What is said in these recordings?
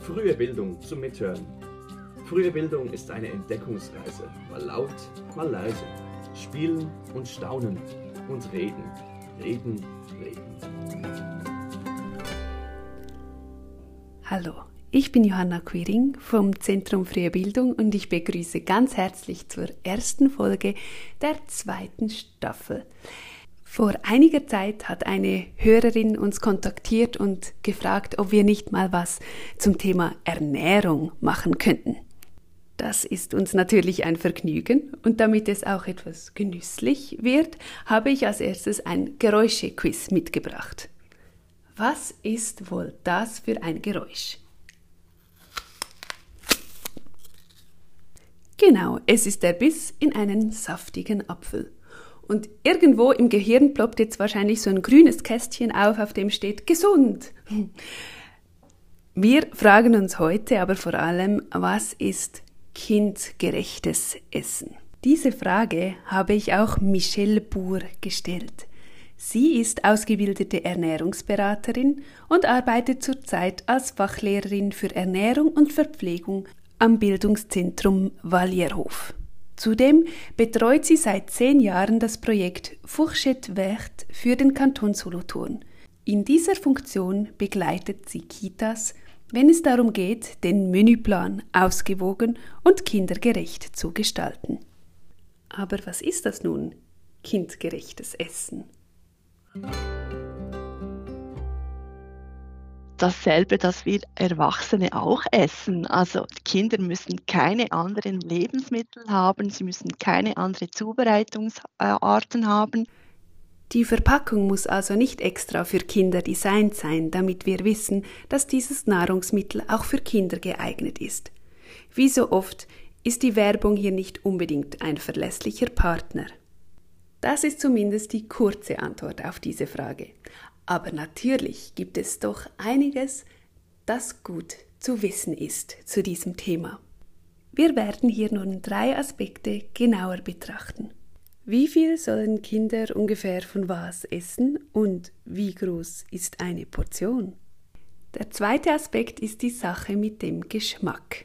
Frühe Bildung zum Mithören. Frühe Bildung ist eine Entdeckungsreise. Mal laut, mal leise. Spielen und staunen und reden. Reden, reden. Hallo, ich bin Johanna Quiring vom Zentrum Frühe Bildung und ich begrüße ganz herzlich zur ersten Folge der zweiten Staffel. Vor einiger Zeit hat eine Hörerin uns kontaktiert und gefragt, ob wir nicht mal was zum Thema Ernährung machen könnten. Das ist uns natürlich ein Vergnügen und damit es auch etwas genüsslich wird, habe ich als erstes ein Geräuschequiz mitgebracht. Was ist wohl das für ein Geräusch? Genau, es ist der Biss in einen saftigen Apfel. Und irgendwo im Gehirn ploppt jetzt wahrscheinlich so ein grünes Kästchen auf, auf dem steht gesund. Wir fragen uns heute aber vor allem, was ist kindgerechtes Essen? Diese Frage habe ich auch Michelle Buhr gestellt. Sie ist ausgebildete Ernährungsberaterin und arbeitet zurzeit als Fachlehrerin für Ernährung und Verpflegung am Bildungszentrum Valierhof. Zudem betreut sie seit zehn Jahren das Projekt Fourchette Verte für den Kanton Solothurn. In dieser Funktion begleitet sie Kitas, wenn es darum geht, den Menüplan ausgewogen und kindergerecht zu gestalten. Aber was ist das nun, kindgerechtes Essen? Dasselbe, das wir Erwachsene auch essen. Also Kinder müssen keine anderen Lebensmittel haben, sie müssen keine anderen Zubereitungsarten haben. Die Verpackung muss also nicht extra für Kinder designt sein, damit wir wissen, dass dieses Nahrungsmittel auch für Kinder geeignet ist. Wie so oft ist die Werbung hier nicht unbedingt ein verlässlicher Partner. Das ist zumindest die kurze Antwort auf diese Frage. Aber natürlich gibt es doch einiges, das gut zu wissen ist zu diesem Thema. Wir werden hier nun drei Aspekte genauer betrachten. Wie viel sollen Kinder ungefähr von was essen und wie groß ist eine Portion? Der zweite Aspekt ist die Sache mit dem Geschmack.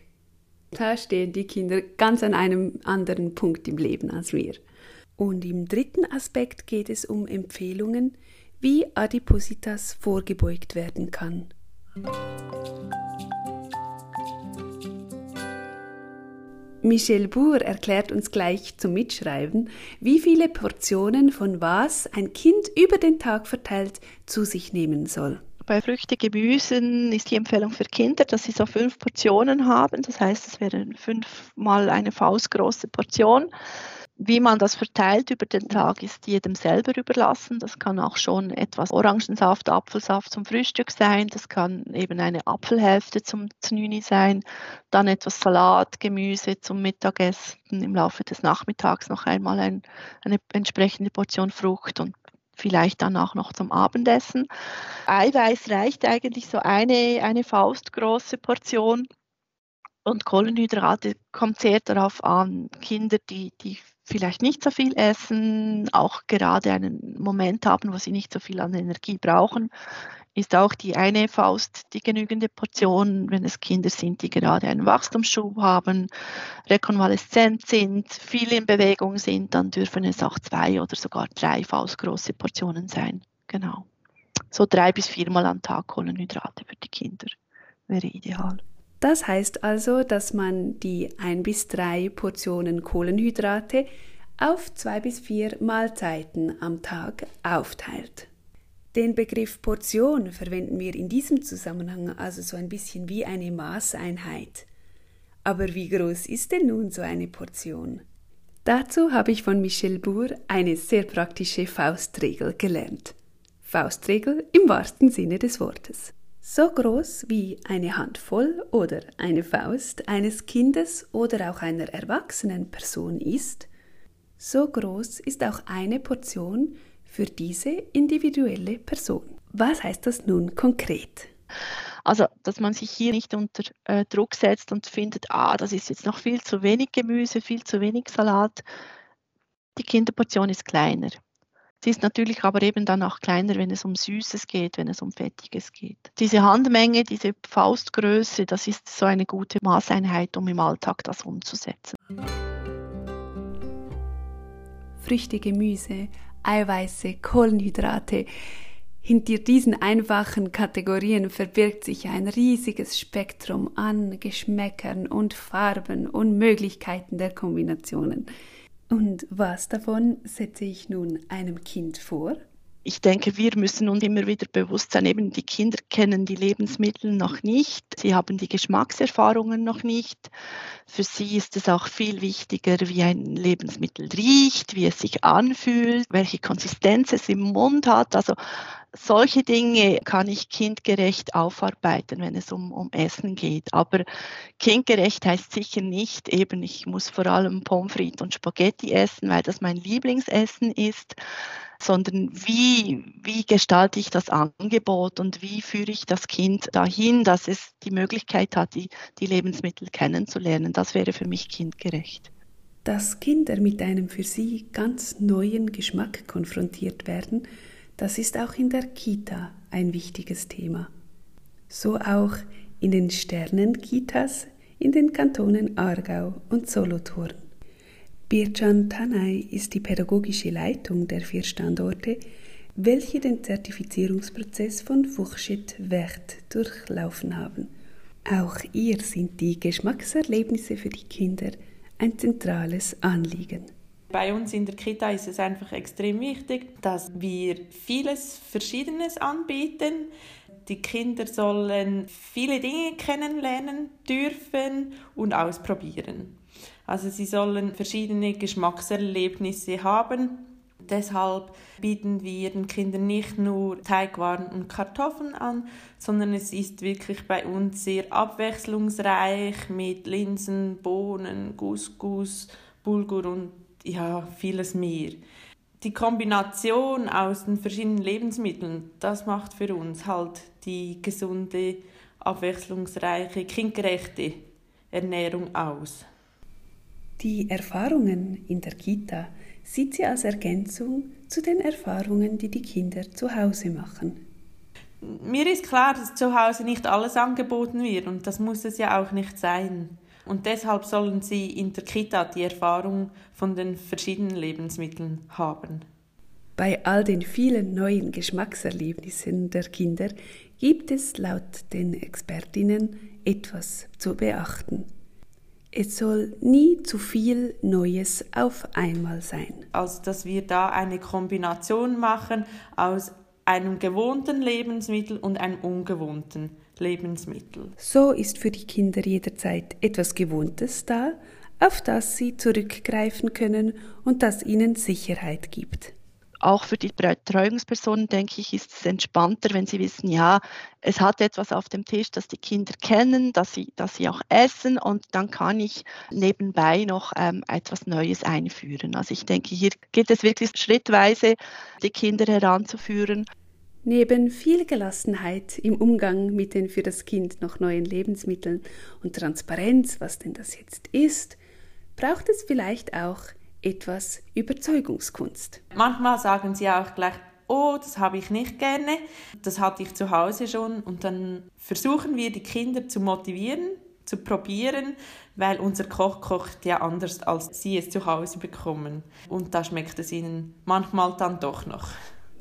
Da stehen die Kinder ganz an einem anderen Punkt im Leben als wir. Und im dritten Aspekt geht es um Empfehlungen, wie Adipositas vorgebeugt werden kann. Michel Bour erklärt uns gleich zum Mitschreiben, wie viele Portionen von was ein Kind über den Tag verteilt zu sich nehmen soll. Bei Früchte, Gemüsen ist die Empfehlung für Kinder, dass sie so fünf Portionen haben. Das heißt, es wären fünfmal eine faustgroße Portion. Wie man das verteilt über den Tag, ist jedem selber überlassen. Das kann auch schon etwas Orangensaft, Apfelsaft zum Frühstück sein. Das kann eben eine Apfelhälfte zum Znüni sein. Dann etwas Salat, Gemüse zum Mittagessen. Im Laufe des Nachmittags noch einmal ein, eine entsprechende Portion Frucht und vielleicht dann auch noch zum Abendessen. Eiweiß reicht eigentlich so eine, eine faustgroße Portion. Und Kohlenhydrate kommt sehr darauf an. Kinder, die, die vielleicht nicht so viel essen, auch gerade einen Moment haben, wo sie nicht so viel an Energie brauchen, ist auch die eine Faust die genügende Portion, wenn es Kinder sind, die gerade einen Wachstumsschub haben, rekonvaleszent sind, viel in Bewegung sind, dann dürfen es auch zwei oder sogar drei faustgroße Portionen sein. Genau. So drei bis viermal am Tag Kohlenhydrate für die Kinder wäre ideal. Das heißt also, dass man die ein bis drei Portionen Kohlenhydrate auf zwei bis vier Mahlzeiten am Tag aufteilt. Den Begriff Portion verwenden wir in diesem Zusammenhang also so ein bisschen wie eine Maßeinheit. Aber wie groß ist denn nun so eine Portion? Dazu habe ich von Michel Bour eine sehr praktische Faustregel gelernt. Faustregel im wahrsten Sinne des Wortes. So groß wie eine Handvoll oder eine Faust eines Kindes oder auch einer erwachsenen Person ist, so groß ist auch eine Portion für diese individuelle Person. Was heißt das nun konkret? Also, dass man sich hier nicht unter äh, Druck setzt und findet, ah, das ist jetzt noch viel zu wenig Gemüse, viel zu wenig Salat. Die Kinderportion ist kleiner. Sie ist natürlich aber eben dann auch kleiner, wenn es um Süßes geht, wenn es um Fettiges geht. Diese Handmenge, diese Faustgröße, das ist so eine gute Maßeinheit, um im Alltag das umzusetzen. Früchte, Gemüse, Eiweiße, Kohlenhydrate. Hinter diesen einfachen Kategorien verbirgt sich ein riesiges Spektrum an Geschmäckern und Farben und Möglichkeiten der Kombinationen. Und was davon setze ich nun einem Kind vor? ich denke, wir müssen uns immer wieder bewusst sein, eben die Kinder kennen die Lebensmittel noch nicht, sie haben die Geschmackserfahrungen noch nicht. Für sie ist es auch viel wichtiger, wie ein Lebensmittel riecht, wie es sich anfühlt, welche Konsistenz es im Mund hat. Also solche Dinge kann ich kindgerecht aufarbeiten, wenn es um, um Essen geht. Aber kindgerecht heißt sicher nicht eben, ich muss vor allem Pommes frites und Spaghetti essen, weil das mein Lieblingsessen ist, sondern wie, wie gestalte ich das Angebot und wie führe ich das Kind dahin, dass es die Möglichkeit hat, die, die Lebensmittel kennenzulernen. Das wäre für mich kindgerecht. Dass Kinder mit einem für sie ganz neuen Geschmack konfrontiert werden, das ist auch in der Kita ein wichtiges Thema. So auch in den Sternenkitas in den Kantonen Aargau und Solothurn. Bircan Tanay ist die pädagogische Leitung der vier Standorte, welche den Zertifizierungsprozess von Fourchette Vert durchlaufen haben. Auch ihr sind die Geschmackserlebnisse für die Kinder ein zentrales Anliegen. Bei uns in der Kita ist es einfach extrem wichtig, dass wir vieles Verschiedenes anbieten. Die Kinder sollen viele Dinge kennenlernen dürfen und ausprobieren. Also sie sollen verschiedene Geschmackserlebnisse haben. Deshalb bieten wir den Kindern nicht nur Teigwaren und Kartoffeln an, sondern es ist wirklich bei uns sehr abwechslungsreich mit Linsen, Bohnen, Couscous, Bulgur und ja, vieles mehr. Die Kombination aus den verschiedenen Lebensmitteln, das macht für uns halt die gesunde, abwechslungsreiche, kindgerechte Ernährung aus. Die Erfahrungen in der Kita sieht sie als Ergänzung zu den Erfahrungen, die die Kinder zu Hause machen. Mir ist klar, dass zu Hause nicht alles angeboten wird und das muss es ja auch nicht sein. Und deshalb sollen sie in der Kita die Erfahrung von den verschiedenen Lebensmitteln haben. Bei all den vielen neuen Geschmackserlebnissen der Kinder gibt es laut den Expertinnen etwas zu beachten. Es soll nie zu viel Neues auf einmal sein. Also, dass wir da eine Kombination machen aus einem gewohnten Lebensmittel und einem ungewohnten Lebensmittel. So ist für die Kinder jederzeit etwas Gewohntes da, auf das sie zurückgreifen können und das ihnen Sicherheit gibt. Auch für die Betreuungspersonen, denke ich, ist es entspannter, wenn sie wissen, ja, es hat etwas auf dem Tisch, das die Kinder kennen, dass sie, dass sie auch essen und dann kann ich nebenbei noch ähm, etwas Neues einführen. Also ich denke, hier geht es wirklich schrittweise, die Kinder heranzuführen. Neben viel Gelassenheit im Umgang mit den für das Kind noch neuen Lebensmitteln und Transparenz, was denn das jetzt ist, braucht es vielleicht auch etwas Überzeugungskunst. Manchmal sagen sie auch gleich, oh, das habe ich nicht gerne, das hatte ich zu Hause schon und dann versuchen wir die Kinder zu motivieren, zu probieren, weil unser Koch kocht ja anders, als sie es zu Hause bekommen. Und da schmeckt es ihnen manchmal dann doch noch.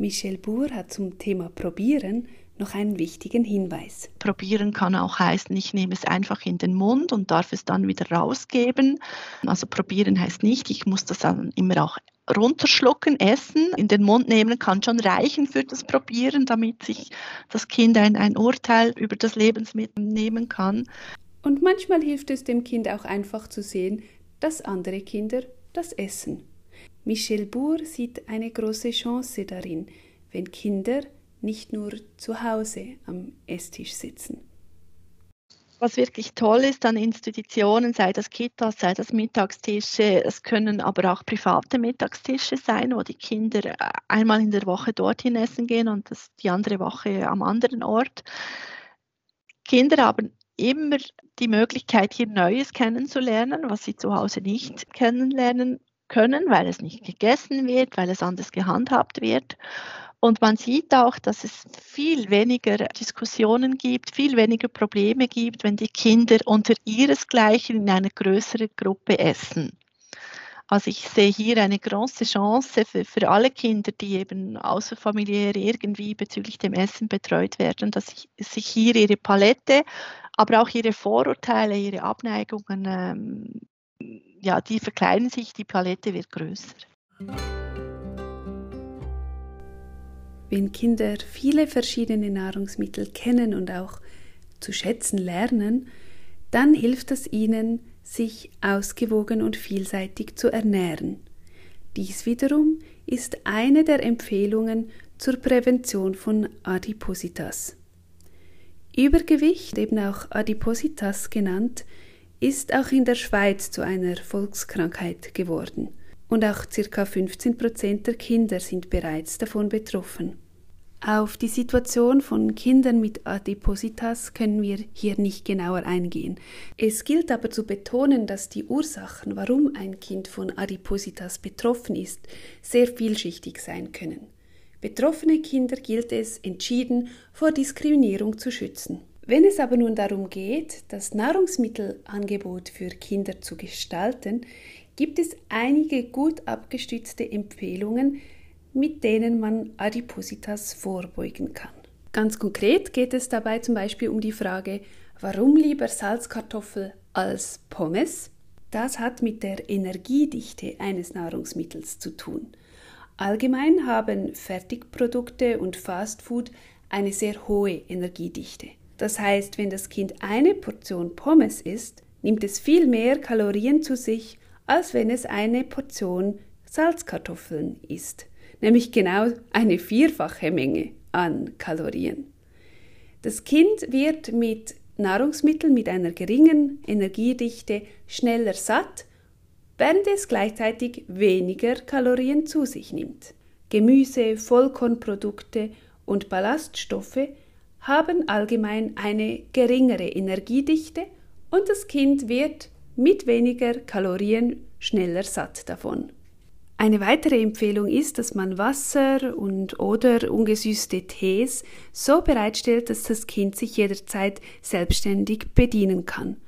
Michel Buhr hat zum Thema Probieren noch einen wichtigen Hinweis. Probieren kann auch heißen, ich nehme es einfach in den Mund und darf es dann wieder rausgeben. Also probieren heißt nicht, ich muss das dann immer auch runterschlucken, essen, in den Mund nehmen kann schon reichen für das Probieren, damit sich das Kind ein, ein Urteil über das Lebensmittel nehmen kann. Und manchmal hilft es dem Kind auch einfach zu sehen, dass andere Kinder das essen. Michel Bour sieht eine große Chance darin, wenn Kinder nicht nur zu Hause am Esstisch sitzen. Was wirklich toll ist an Institutionen, sei das Kitas, sei das Mittagstische, es können aber auch private Mittagstische sein, wo die Kinder äh, einmal in der Woche dorthin essen gehen und das die andere Woche am anderen Ort. Kinder haben immer die Möglichkeit, hier Neues kennenzulernen, was sie zu Hause nicht kennenlernen können, weil es nicht gegessen wird, weil es anders gehandhabt wird. Und man sieht auch, dass es viel weniger Diskussionen gibt, viel weniger Probleme gibt, wenn die Kinder unter ihresgleichen in einer größeren Gruppe essen. Also ich sehe hier eine große Chance für, für alle Kinder, die eben außerfamiliär irgendwie bezüglich dem Essen betreut werden, dass sich hier ihre Palette, aber auch ihre Vorurteile, ihre Abneigungen, ähm, ja, die verkleinern sich, die Palette wird größer. Wenn Kinder viele verschiedene Nahrungsmittel kennen und auch zu schätzen lernen, dann hilft es ihnen, sich ausgewogen und vielseitig zu ernähren. Dies wiederum ist eine der Empfehlungen zur Prävention von Adipositas. Übergewicht, eben auch Adipositas genannt, ist auch in der Schweiz zu einer Volkskrankheit geworden und auch ca. 15 Prozent der Kinder sind bereits davon betroffen. Auf die Situation von Kindern mit Adipositas können wir hier nicht genauer eingehen. Es gilt aber zu betonen, dass die Ursachen, warum ein Kind von Adipositas betroffen ist, sehr vielschichtig sein können. Betroffene Kinder gilt es entschieden vor Diskriminierung zu schützen. Wenn es aber nun darum geht, das Nahrungsmittelangebot für Kinder zu gestalten, gibt es einige gut abgestützte Empfehlungen, mit denen man Adipositas vorbeugen kann. Ganz konkret geht es dabei zum Beispiel um die Frage, warum lieber Salzkartoffel als Pommes? Das hat mit der Energiedichte eines Nahrungsmittels zu tun. Allgemein haben Fertigprodukte und Fastfood eine sehr hohe Energiedichte. Das heißt, wenn das Kind eine Portion Pommes isst, nimmt es viel mehr Kalorien zu sich, als wenn es eine Portion Salzkartoffeln isst nämlich genau eine vierfache Menge an Kalorien. Das Kind wird mit Nahrungsmitteln mit einer geringen Energiedichte schneller satt, während es gleichzeitig weniger Kalorien zu sich nimmt. Gemüse, Vollkornprodukte und Ballaststoffe haben allgemein eine geringere Energiedichte und das Kind wird mit weniger Kalorien schneller satt davon. Eine weitere Empfehlung ist, dass man Wasser und oder ungesüßte Tees so bereitstellt, dass das Kind sich jederzeit selbstständig bedienen kann.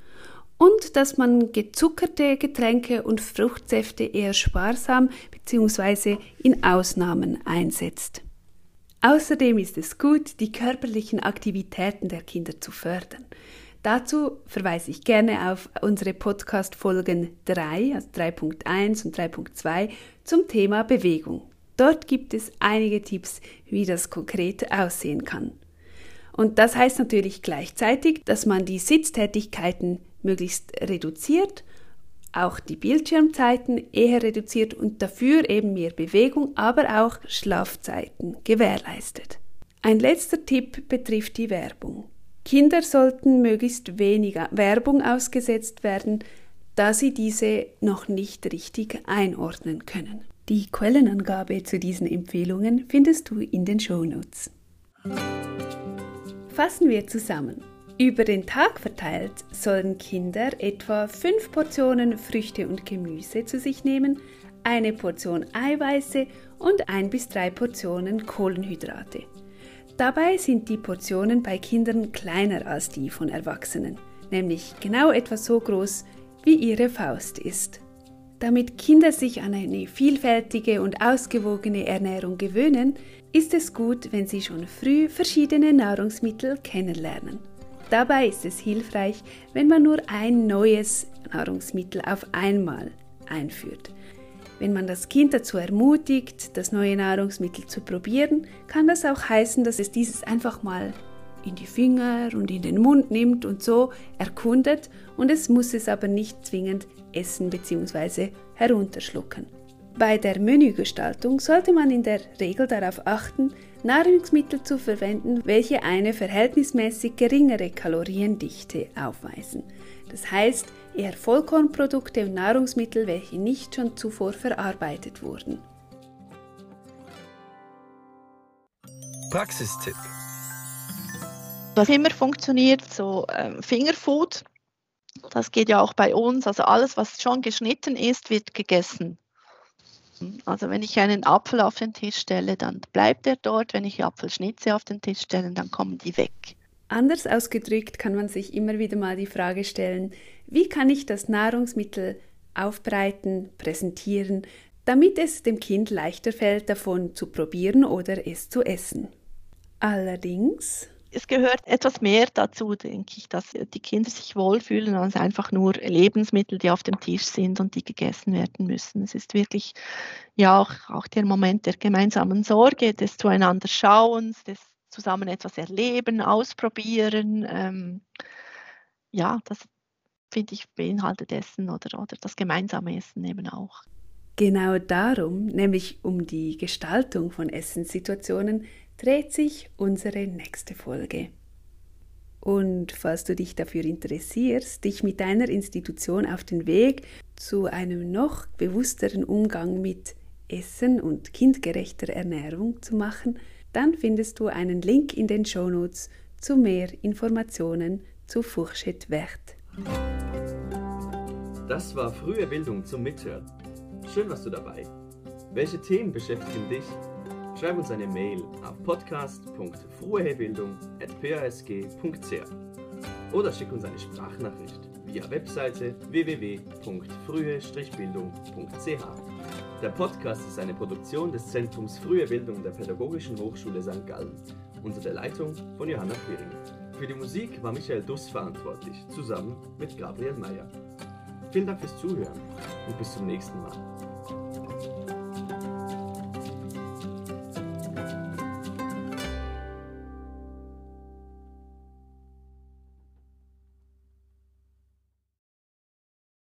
Und dass man gezuckerte Getränke und Fruchtsäfte eher sparsam bzw. in Ausnahmen einsetzt. Außerdem ist es gut, die körperlichen Aktivitäten der Kinder zu fördern. Dazu verweise ich gerne auf unsere Podcast-Folgen 3, also 3.1 und 3.2 zum Thema Bewegung. Dort gibt es einige Tipps, wie das konkret aussehen kann. Und das heißt natürlich gleichzeitig, dass man die Sitztätigkeiten möglichst reduziert, auch die Bildschirmzeiten eher reduziert und dafür eben mehr Bewegung, aber auch Schlafzeiten gewährleistet. Ein letzter Tipp betrifft die Werbung. Kinder sollten möglichst weniger Werbung ausgesetzt werden, da sie diese noch nicht richtig einordnen können. Die Quellenangabe zu diesen Empfehlungen findest du in den Shownotes. Fassen wir zusammen. Über den Tag verteilt sollen Kinder etwa fünf Portionen Früchte und Gemüse zu sich nehmen, eine Portion Eiweiße und ein bis drei Portionen Kohlenhydrate. Dabei sind die Portionen bei Kindern kleiner als die von Erwachsenen, nämlich genau etwa so groß wie ihre Faust ist. Damit Kinder sich an eine vielfältige und ausgewogene Ernährung gewöhnen, ist es gut, wenn sie schon früh verschiedene Nahrungsmittel kennenlernen. Dabei ist es hilfreich, wenn man nur ein neues Nahrungsmittel auf einmal einführt. Wenn man das Kind dazu ermutigt, das neue Nahrungsmittel zu probieren, kann das auch heißen, dass es dieses einfach mal in die Finger und in den Mund nimmt und so erkundet und es muss es aber nicht zwingend essen bzw. herunterschlucken. Bei der Menügestaltung sollte man in der Regel darauf achten, Nahrungsmittel zu verwenden, welche eine verhältnismäßig geringere Kaloriendichte aufweisen. Das heißt, eher Vollkornprodukte und Nahrungsmittel, welche nicht schon zuvor verarbeitet wurden. Praxistipp was immer funktioniert, so ähm, Das geht ja auch bei uns. Also alles, was schon geschnitten ist, wird gegessen. Also wenn ich einen Apfel auf den Tisch stelle, dann bleibt er dort. Wenn ich Apfelschnitze auf den Tisch stelle, dann kommen die weg. Anders ausgedrückt kann man sich immer wieder mal die Frage stellen, wie kann ich das Nahrungsmittel aufbereiten, präsentieren, damit es dem Kind leichter fällt, davon zu probieren oder es zu essen. Allerdings es gehört etwas mehr dazu, denke ich, dass die Kinder sich wohlfühlen als einfach nur Lebensmittel, die auf dem Tisch sind und die gegessen werden müssen. Es ist wirklich ja auch, auch der Moment der gemeinsamen Sorge, des zueinander Schauens, des zusammen etwas erleben, ausprobieren. Ähm, ja, das finde ich beinhaltet Essen oder, oder das gemeinsame Essen eben auch. Genau darum, nämlich um die Gestaltung von Essenssituationen, dreht sich unsere nächste Folge. Und falls du dich dafür interessierst, dich mit deiner Institution auf den Weg zu einem noch bewussteren Umgang mit Essen und kindgerechter Ernährung zu machen, dann findest du einen Link in den Shownotes zu mehr Informationen zu Fourchette Verte. Das war frühe Bildung zum Mithören. Schön warst du dabei. Welche Themen beschäftigen dich? Schreib uns eine Mail auf podcast.fruehebildung.pasg.ch oder schick uns eine Sprachnachricht via Webseite www.frühe-bildung.ch. Der Podcast ist eine Produktion des Zentrums Frühe Bildung der Pädagogischen Hochschule St. Gallen unter der Leitung von Johanna Quiring. Für die Musik war Michael Duss verantwortlich, zusammen mit Gabriel Meyer. Vielen Dank fürs Zuhören und bis zum nächsten Mal.